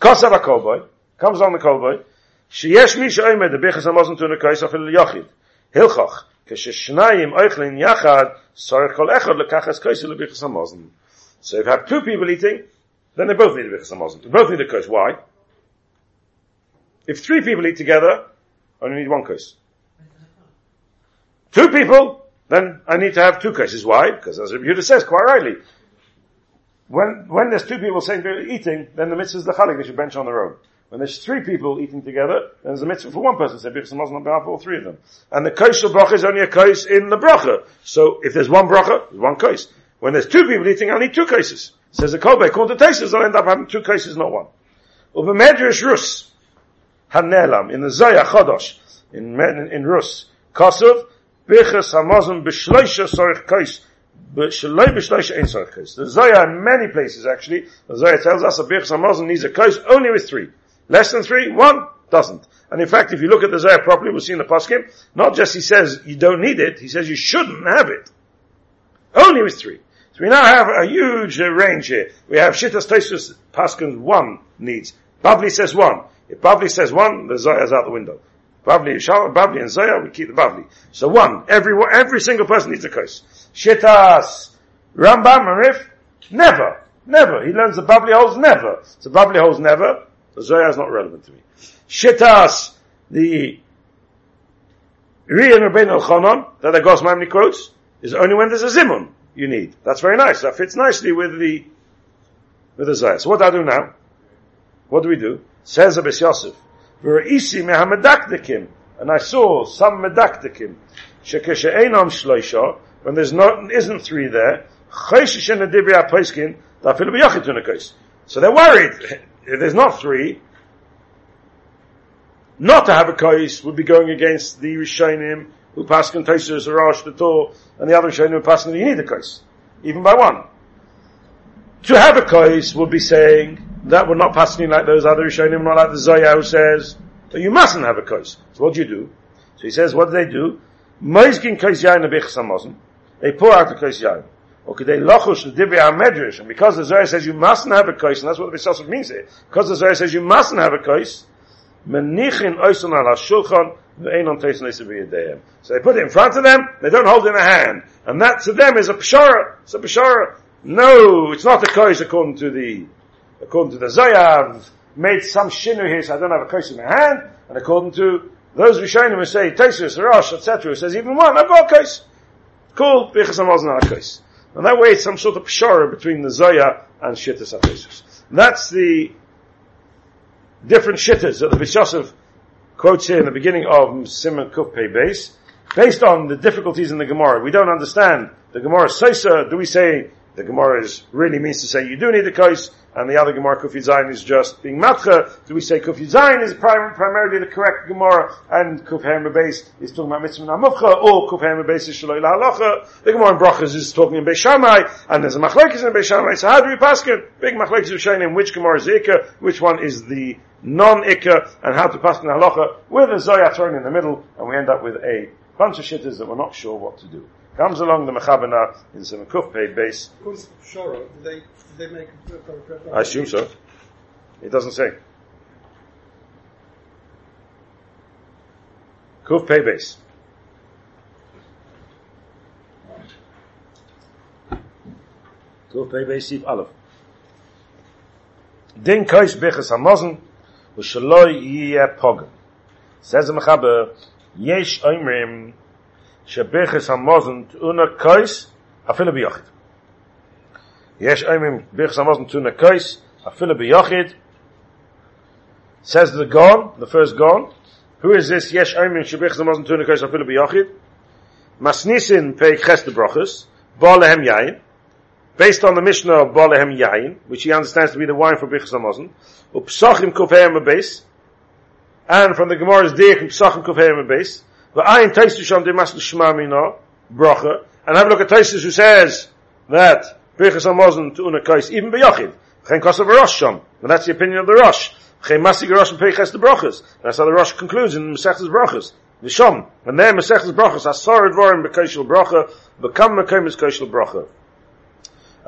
A: Kosar a Kolboy comes on the Kolboy. She yes me she aimed the bechas amazon to the kaisa fil yachid. Hilchach. Kishe shnayim oichlin yachad sar kol echad lekachas kaisa le bechas. So if you have two people eating, then they both need a bechas amazon. They both need a kais. Why? If three people eat together, I only need one kais. Two people, then I need to have two kaises. Why? Because as Rebbe Yehuda says quite rightly, when, when there's two people saying they're eating, then the mitzvah is the chalik, they should bench on their own. When there's three people eating together, then there's a mitzvah for one person, say birchas hamazon on behalf of all three of them. And the kais of bracha is only a kais in the bracha. So if there's one bracha, there's one kais. When there's two people eating, I need two cases. Says the Kobe, according to Tesis, I'll end up having two cases, not one. Uva Medrash Rus, Hanelam, in the Zaya Chodosh, in, in, in Rus, Kosov, Birchas Hamazon B'shloisha Sorich Kais, but shaloi b'shloisha ain't sorry kais. The Zoya in many places actually, the Zoya tells us a birch samazon needs a kais only with three. Less than three, one doesn't. And in fact, if you look at the Zoya properly, we'll see in the Paskim, not just he says you don't need it, he says you shouldn't have it. Only with three. So we now have a huge uh, range here. We have Shittas Tosus Paskin one needs. Bavli says one. If Bavli says one, the Zoya is out the window. Bavli, Bavli and Zoya, we keep the Bavli. So one. Every, every single person needs a curse. Shittas, Rambam, Marif, never. Never. He learns the Bavli holds never. So Bavli holds never. The Zoya is not relevant to me. Shittas, the Riyan Rabbein al that the Gos Maimni quotes, is only when there's a Zimun you need. That's very nice. That fits nicely with the, with the Zoya. So what do I do now? What do we do? Says Abbas Yosef, V'ra'isi mehamedakdekim, and I saw some medakdekim, shekeshe'enam shloisha, when there's not, isn't three there, so they're worried. If there's not three, not to have a kais would be going against the Rishonim who pass Taisus Arash the Tor, and the other Rishonim who pass on you need a kais, even by one. To have a kais would be saying that we're not passing like those other Rishonim, not like the Zoya who says that you mustn't have a kais. So what do you do? So he says, what do they do? Kais yain they pour out the kais yain. Okay, they lochush the dibri medrash, and because the Zohar says you mustn't have a kais, and that's what the Bisosov means here, because the Zohar says you mustn't have a kais, menichin oisun al So they put it in front of them, they don't hold it in a hand, and that to them is a pshara, it's a pshara. No, it's not a kais according to the, according to the I've made some shinu here, so I don't have a kais in my hand, and according to those Rishonim who say, Taisus, Rosh, etc., says even one, I've got a kais. Cool, Bichas a Akais. And that way it's some sort of pshara between the Zoya and Shittas HaTesus. That's the different Shittas that the Bishosov quotes here in the beginning of Simen Kufpei base. Based on the difficulties in the Gemara, we don't understand the Gemara Saisa, do we say the Gemara is, really means to say you do need a kais, and the other Gemara Kuf Zayin is just being matcha. Do we say Kuf Zayin is prim- primarily the correct Gemara, and Kuf Beis is talking about Mitzvah Namufcha, or Kuf Beis is Shaloi Halacha. The Gemara in Brachas is talking in Beis Shammai, and there's a Machlekes in Beis Shammai. So how do we pass it? Big Machlekes of showing which Gemara is Ikka, which one is the non-Ikka, and how to pass in Halacha, with a Zoya thrown in the middle, and we end up with a bunch of shitters that we're not sure what to do. Comes along the Mechabana in some Kuf Pei base.
C: According did they, did they make a
A: I assume so. It doesn't say. Kuf Pei base. Kuf Pei base Sif Aleph. Din Kais Bichas Hamazon, V'shaloi Yiyeh Pogam. Says the Mechaber, Yesh Oimrim, Shebichas Hamazon T'una Kais, Afilu B'yochid. Yesh Oimrim, Bichas Hamazon T'una Kais, Afilu B'yochid. Says the Gon, the first Gon, who is this Yesh Oimrim, Shebichas Hamazon T'una Kais, Afilu B'yochid? Masnisin Peik Ches de Brochus, Ba'alehem Yain, based on the Mishnah of Balehem Yain, which he understands to be the wine for Bichas Hamazon, Upsachim Kufayim base, and from the Gemara's Deich Upsachim Kufayim base, V'ayin Taisu Sham De Mas L'Shma Mina, Bracha, and have a look at Taisus who says that Bichas Hamazon to Unakais, even B'Yachid, Chen Kosav Rosh Sham, and that's the opinion of the Rosh, Chen Masig Rosh and Peiches the Brachas, that's how the Rosh concludes in Masechtas Brachas, V'Sham, and there Masechtas Brachas, Asar Dvarim B'Kaishel Bracha, B'Kam Mekem is Kaishel Bracha,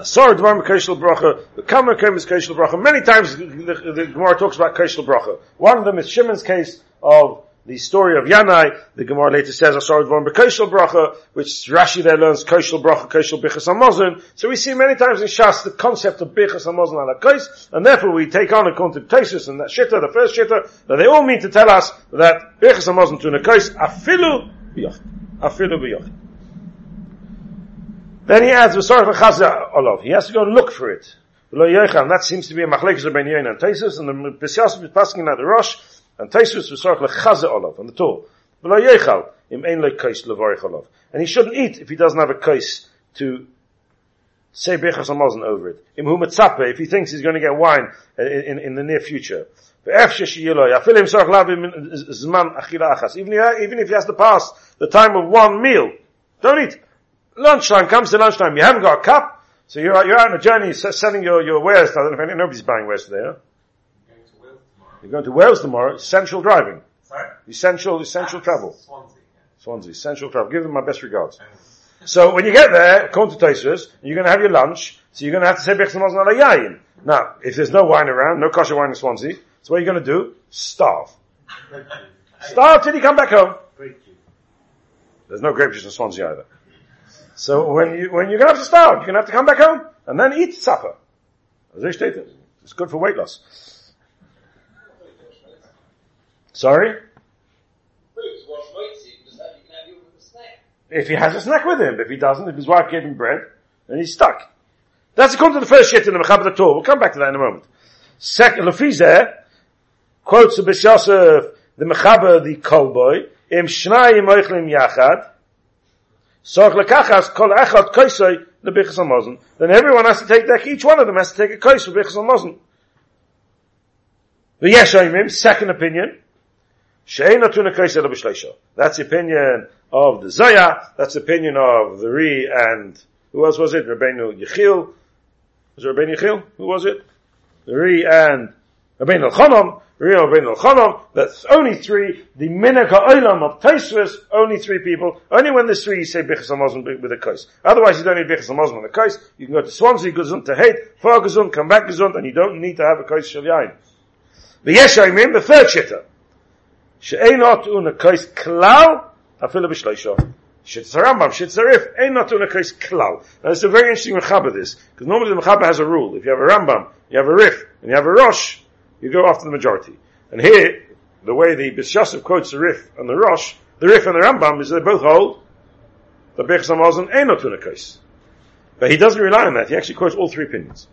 A: Asar Dvar Keshel Bracha, the Kamer Kem is Keshel Bracha. Many times the, the, the Gemara talks about Keshel Bracha. One of them is Shimon's case of the story of Yanai. The Gemara later says Asar Dvar Keshel Bracha, which Rashi there learns Keshel Bracha, Keshel Bichas Hamazon. So we see many times in Shas the concept of Bichas Hamazon ala Kais, and therefore we take on account of Tesis and that Shitta, the first Shitta, that they all mean to tell us that Bichas Hamazon to Nakais, Afilu B'yoch. Afilu B'yoch. Then he adds, "V'sarach v'chaza olav." He has to go look for it. Yocham. That seems to be a machlekes of Ben and Taisus, and the B'syas is passing out the Rosh, and Taisus was v'sarach v'chaza olav on the tool. V'lo yochal im ein le kais levarich olav. And he shouldn't eat if he doesn't have a kais to say bechas hamazon over it. Im hu if he thinks he's going to get wine in, in, in the near future. Even if he has to pass the time of one meal, don't eat. Lunchtime comes to lunchtime. You haven't got a cup, so you're you're out on a journey selling your your wares. I don't know if nobody's buying wares today. Huh? You're going to Wales tomorrow. Essential driving.
D: Sorry?
A: Essential essential
D: Ah,
A: travel.
D: Swansea.
A: Swansea, essential travel. Give them my best regards. So when you get there, according to Tosfos, you're going to have your lunch. So you're going to have to say Bechs Namaz Nala Yayin. Now, if there's no wine around, no kosher wine in Swansea, so what are you going to do? Starve. Starve till you come back home. There's no grape juice in Swansea either. So when you, when you're gonna have to starve, you're gonna have to come back home and then eat supper. As I stated, it's good for weight loss. Sorry?
B: Proves wash weights, you can just have, you can have your with a snack.
A: If he has a snack with him, if he doesn't, if his wife gave him bread, then he's stuck. That's according to the first shit in the Mechaber Torah. We'll come back to that in a moment. Second, Lefizeh quotes the Yosef, the Mechaber, the Kolboy, im shnayim oichlim yachad, Sorg lekachas kol echad koisoi lebichas hamazon. Then everyone has to take that, each one of them has to take a kois for bichas hamazon. The Yeshayimim, second opinion, That's the opinion of the Zoya, that's the opinion of the Ri and, who else was it? Rabbeinu Yechil. Was it Rabbeinu Yechil? Who was it? The Ri and Rabbeinu Elchanom. Ri and Rabbeinu Elchanom. That's only three. The Minhag HaOlam of Taisvus, only three people. Only when there's three you say Bichas HaMazon with a kais. Otherwise you don't need Bichas HaMazon with a kais. You can go to Swansea, Gesund to Hate, far Gesund, come back Gesund, and you don't need to have a kais Shal. The Yeshayimim, the third shitta. She'einot una kais klal, afilu b'shleisha. Shitz Rambam, Shitz Arif, ein not una kais klal. Now it's a very interesting mechaber this, because normally the mechaber has a rule. If you have a Rambam, you have a Rif, and you have a Rosh, you go after the majority. And here, the way the Bishasov quotes the Rif and the Rosh, the Rif and the Rambam is they both hold the Bech Samazon ein not una kais. But he doesn't rely on that. He actually quotes all three opinions.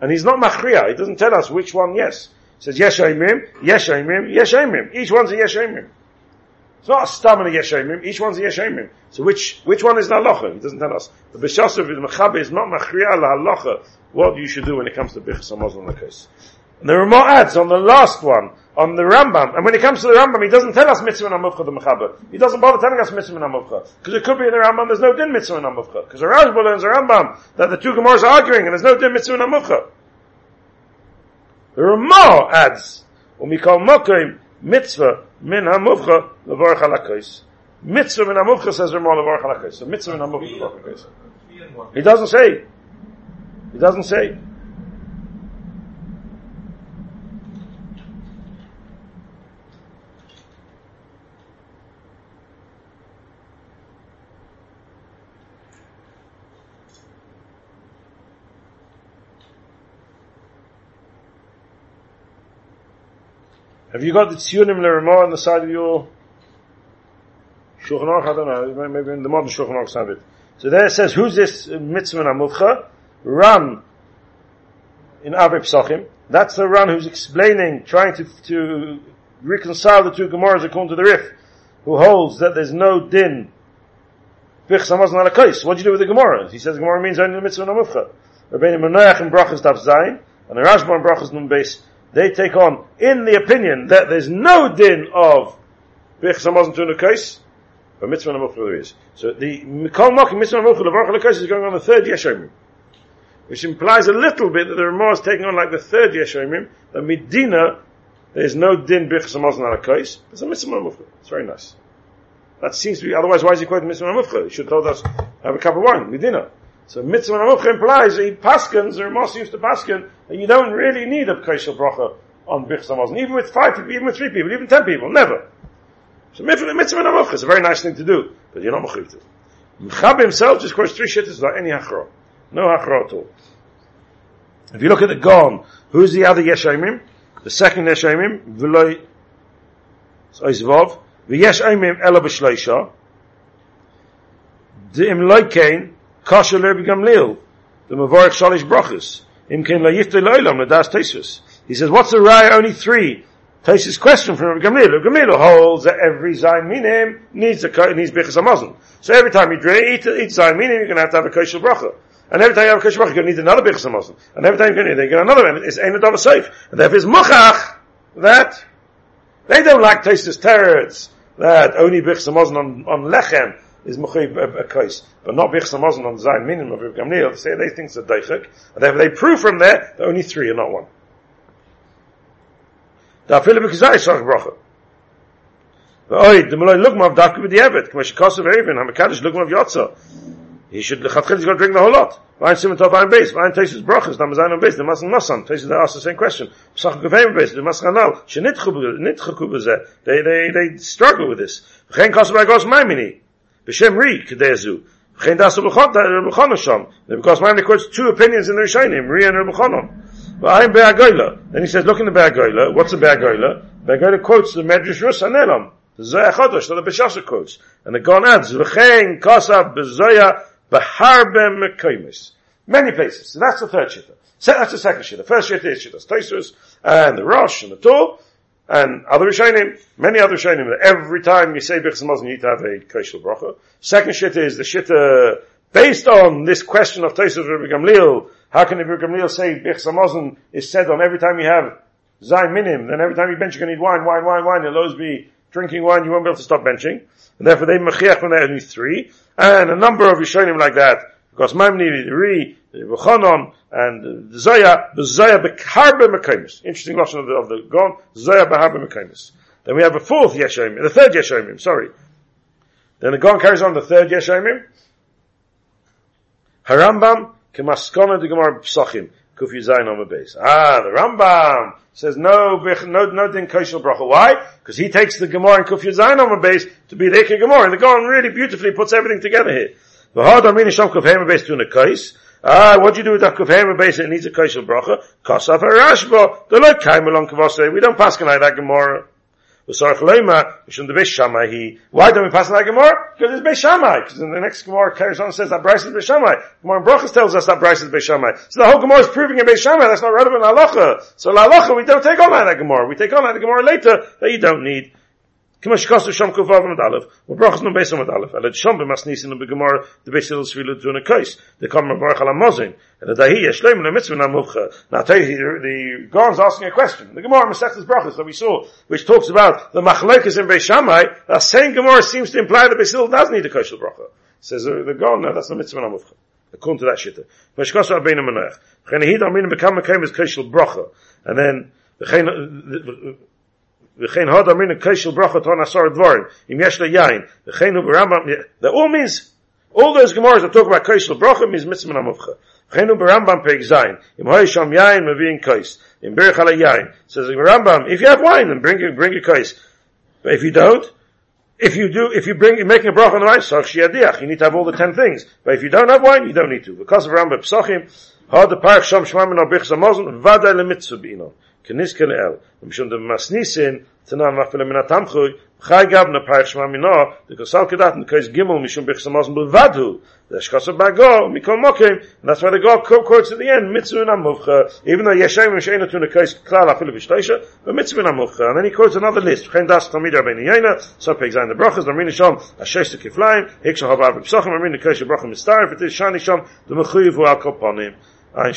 A: And he's not machriya. He doesn't tell us which one yes. Says yes aimim, yes aimim, yes aimim. Each one's a yes aimim. It's not a stam and a yesh aimim. Each one's a yesh aimim. So which, which one is the halacha? He doesn't tell us. The Bishasov is mechabe is not machriya la halacha what you should do when it comes to bichas hamazon case. And there are more ads on the last one, on the Rambam. And when it comes to the Rambam, he doesn't tell us mitzvah and amuvcha the mechaber. He doesn't bother telling us mitzvah and amuvcha. Because it could be in the Rambam there's no din mitzvah and amuvcha. Because the Rashba learns the Rambam that the two Gemaras are arguing and there's no din mitzvah and amuvcha. Are more ads. When mokim mitzvah min hamuvcha levarach halakos. Mitzvah min amuvcha says Ramal of Archalakais. So mitzvah min Archalakais. He doesn't say. He doesn't say. Have you got the Tzionim Leramah on the side of your Shulchan Aruch? I don't know. Maybe in the modern Shulchan Aruch have it. So there it says, who's this mitzvah Amuvcha? Ram in Avi Psachim. That's the Ram who's explaining, trying to, to reconcile the two Gemaras according to the Rif, who holds that there's no din. What do you do with the Gemara? He says Gemara means only the mitzvah Amuvcha. Rabbeinu Menach and Brachas Daf Zayin, and the Rashba and Brachas Nun Beis they take on in the opinion that there's no din of Bich Samazon Tuna Kais, but Mitzvah Namuch there is. So the Mikol Mokim Mitzvah Namuch Levarch Kais is going on the third Yeshomim, which implies a little bit that the Ramah is taking on like the third Yeshomim, that Medina, there's no din Bich Samazon Kais, it's a Mitzvah. It's very nice. That seems to be, otherwise why is he quoting Mitzvah Namuch? He should have told us, have a cup of wine, Medina. So mitzvah namuch implies that he paskins, or Moss used to paskin, and you don't really need a kosher bracha on bich samazon, even with five people, even with three people, even ten people, never. So mitzvah namuch is a very nice thing to do, but you're not mechuv. Mechab himself just quotes three shittas without any hachra. No hachra at all. If you look at the Gon, who's the other Yeshayimim? The second Yeshayimim, V'loi, Oizvov, V'yesh Aimim Ela B'shleisha, D'im Kasha Lerbi Gamliel, the Mavarich Shalish Brachas. Im Ken La Yifte Loilam, the Das Tesis. He says, what's the raya? Only three. Tesis question from Rabbi Gamliel. Rabbi Gamliel holds that every Zayin Minim needs a, needs Bichas Amazon. So every time you drink, eat, eat Zayin Minim, you're going to have to have a Kosher Bracha. And every time you have a Kosher Bracha, you're going to need another Bichas Amazon. And every time you're going to get another one, it's Ein Adama Safe. And therefore it's Muchach, that, they don't like Tesis Teretz, that only Bichas Amazon on, on Lechem, is mechayiv a, kais, but not bichs amazon on zayin minim of Rav Gamliel. They say they think it's a deichik, and therefore they prove from there that only three are not one. Da afile b'kizai shach bracha. The malay lugmav dafka b'di'evet, k'ma shekosov even, ha-mekadosh lugmav yotza. He should, lechatchil, he's got to drink the whole lot. Vayin simon tov vayin beis, vayin tesis brachas, dam zayin beis, the masan masan, tesis they ask the same question. Psach gavayim beis, the masan anal, shenitchaku b'zeh, they, they, they struggle with this. V'chein kosov v'agos maimini, B'Shem Ri Kedezu. V'chein dasu Rebbe Sham. Because Maimon quotes two opinions in the Rishonim, Ri and Rebbe Chanan. V'ayim Be'agoyla. Then he says, look in the Be'agoyla. What's a Be'agoyla? Be'agoyla quotes the Medrash Rus Hanelam. The Zoya Chodosh the Beshasha quotes. And the Gon adds, V'chein Kosav B'Zoya B'harbe Mekoimis. Many places. So that's the third shitta. So that's the second shitta. First shitta is shittas Tosus and the Rosh and the Tur and other Rishonim, many other Rishonim, every time you say Birchas Hamazon, you need to have a Koshel Bracha. Second Shitta is the Shitta, uh, based on this question of Tosaf Rabbi Gamliel, how can Rabbi Gamliel say Birchas Hamazon is said on every time you have Zayin Minim, then every time you bench you're going to need wine, wine, wine, wine, you'll always be drinking wine, you won't be able to stop benching. And therefore they mechiach when are only three. And a number of Rishonim like that, because Maimni, Ri, Rechanon, and Zaya, Zaya Bekarbe Mekaimis. Interesting lesson of the, of the Gon, Zaya Beharbe Mekaimis. Then we have a fourth Yeshayim, the third Yeshayim, sorry. Then the Gon carries on the third Yeshayim. Harambam, Kemaskona de Gemara Psachim, Kufi Zayin on the base. Ah, the Rambam says no, no, no din koshel bracha. Why? Because he takes the Gemara and Kufi Zayin on the base to be the Gemara. And the Gon really beautifully puts everything together here. V'had amini sham kufhem base to a kais. Ah, what do you do with that kufhem base? It needs a kaishel bracha. Kasaf harashba. The Lord came along kavase. We don't pass like that gemara. V'sarach leima, mishum the Beis Shammai, why don't we pass like Gemara? Because it's Beis Shammai. Because in the next Gemara carries on says that Bryce is Beis Shammai. Gemara in Brachas tells us that Bryce is Beis Shammai. So the whole Gemara is proving a Beis Shammai. That's not relevant Halacha. So Halacha we don't take on that Gemara. We take on the Gemara later that you don't need. Kima shkosu shom kuvav mit alef. Wo brachos nun besam mit alef. Ele shom bemas nisin und begemar de besil shvilu tun a kais. De kam mer barach ala mozin. Ele dahi yesh leim le mitzvah na muvcha. Now I tell you, asking a question. The Gemara Masechtas brachas that we saw, which talks about the machlekes in Beis Shammai, the same Gemara seems to imply that Beis Hillel does need a kosher bracha. Says the Gaon, no, that's not mitzvah na. According to that shitta. Meshkosu abeinu menach. Chene hid aminu bekam mekem is kosher bracha. And then, the V'chein hod amrin kashil brachot on asar dvarim. Im yesh le yain. V'chein hu b'rambam. That all means, all those Gemaras that talk about kashil brachot means mitzvah namavcha. V'chein hu b'rambam peik zayin. Im hoi sham yain mevi'in kais. Im berich ala yain. Says the Rambam, if you have wine, then bring, bring a kais. But if you don't, if you do, if you bring, you're making a bracha on the wine, sarch you need to have all the ten things. But if you don't have wine, you don't need to. Because of Rambam Pesachim, had the parach sham shmamin abich zamazon, vada lemitzvah b'inon. כניסקן el. ומשום schon de masnisen tna ma fel mena tamkhu khay gab na pach shma mina de kosal kedat ne kays gimel mi shon bikhsam aus mit vadu de shkas ba go mi nas vad go kom kurz zu de end mit na mokh even a yeshay mi shayna tun de klar afel bi shtaysha ve mit na mokh ani another list. Khay das kom הרבה ben yaina so pe exam de brokhos de mina shom a shesh ke flaim ik shon hab ave psakh mi ne kays star fet shani de ein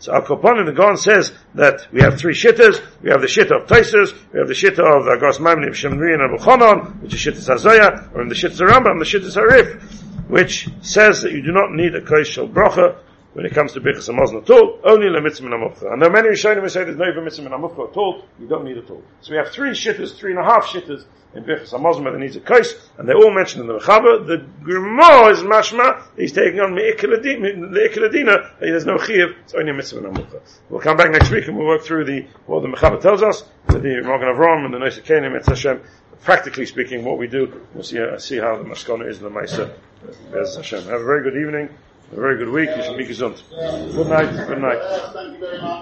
A: So Al Koponim, the Gaon says that we have three shittas. We have the shitta of Taisus, we have the shitta of uh, Agos Maimon, Shemri and Abu which is shittas Hazoya, or in the shittas Rambam, the shittas Harif, which says that you do not need a Koish Shal Bracha when it comes to Bichas Hamazon all, only the Mitzvah Namufcha. And there are many Rishonim who say there's no even Mitzvah Namufcha at all, you don't need it all. So we have three shittas, three and a half shittas in Bichas Hamazon that needs a Koish, and they're all mentioned in the Mechaber. The Gemara is Mashma, he's taking on the Ikiladina, there's no Chiv, it's only a Mitzvah Namufcha. We'll come back next week and we'll work through the, what the Mechaber tells us, with the Morgan Rom and the Noisa Kenim, it's Hashem. Practically speaking, what we do, we'll see, uh, see how the Maskana is in the Maisa. Hashem. Have a very good evening, a very good week. You should be gesund. Good night, good night.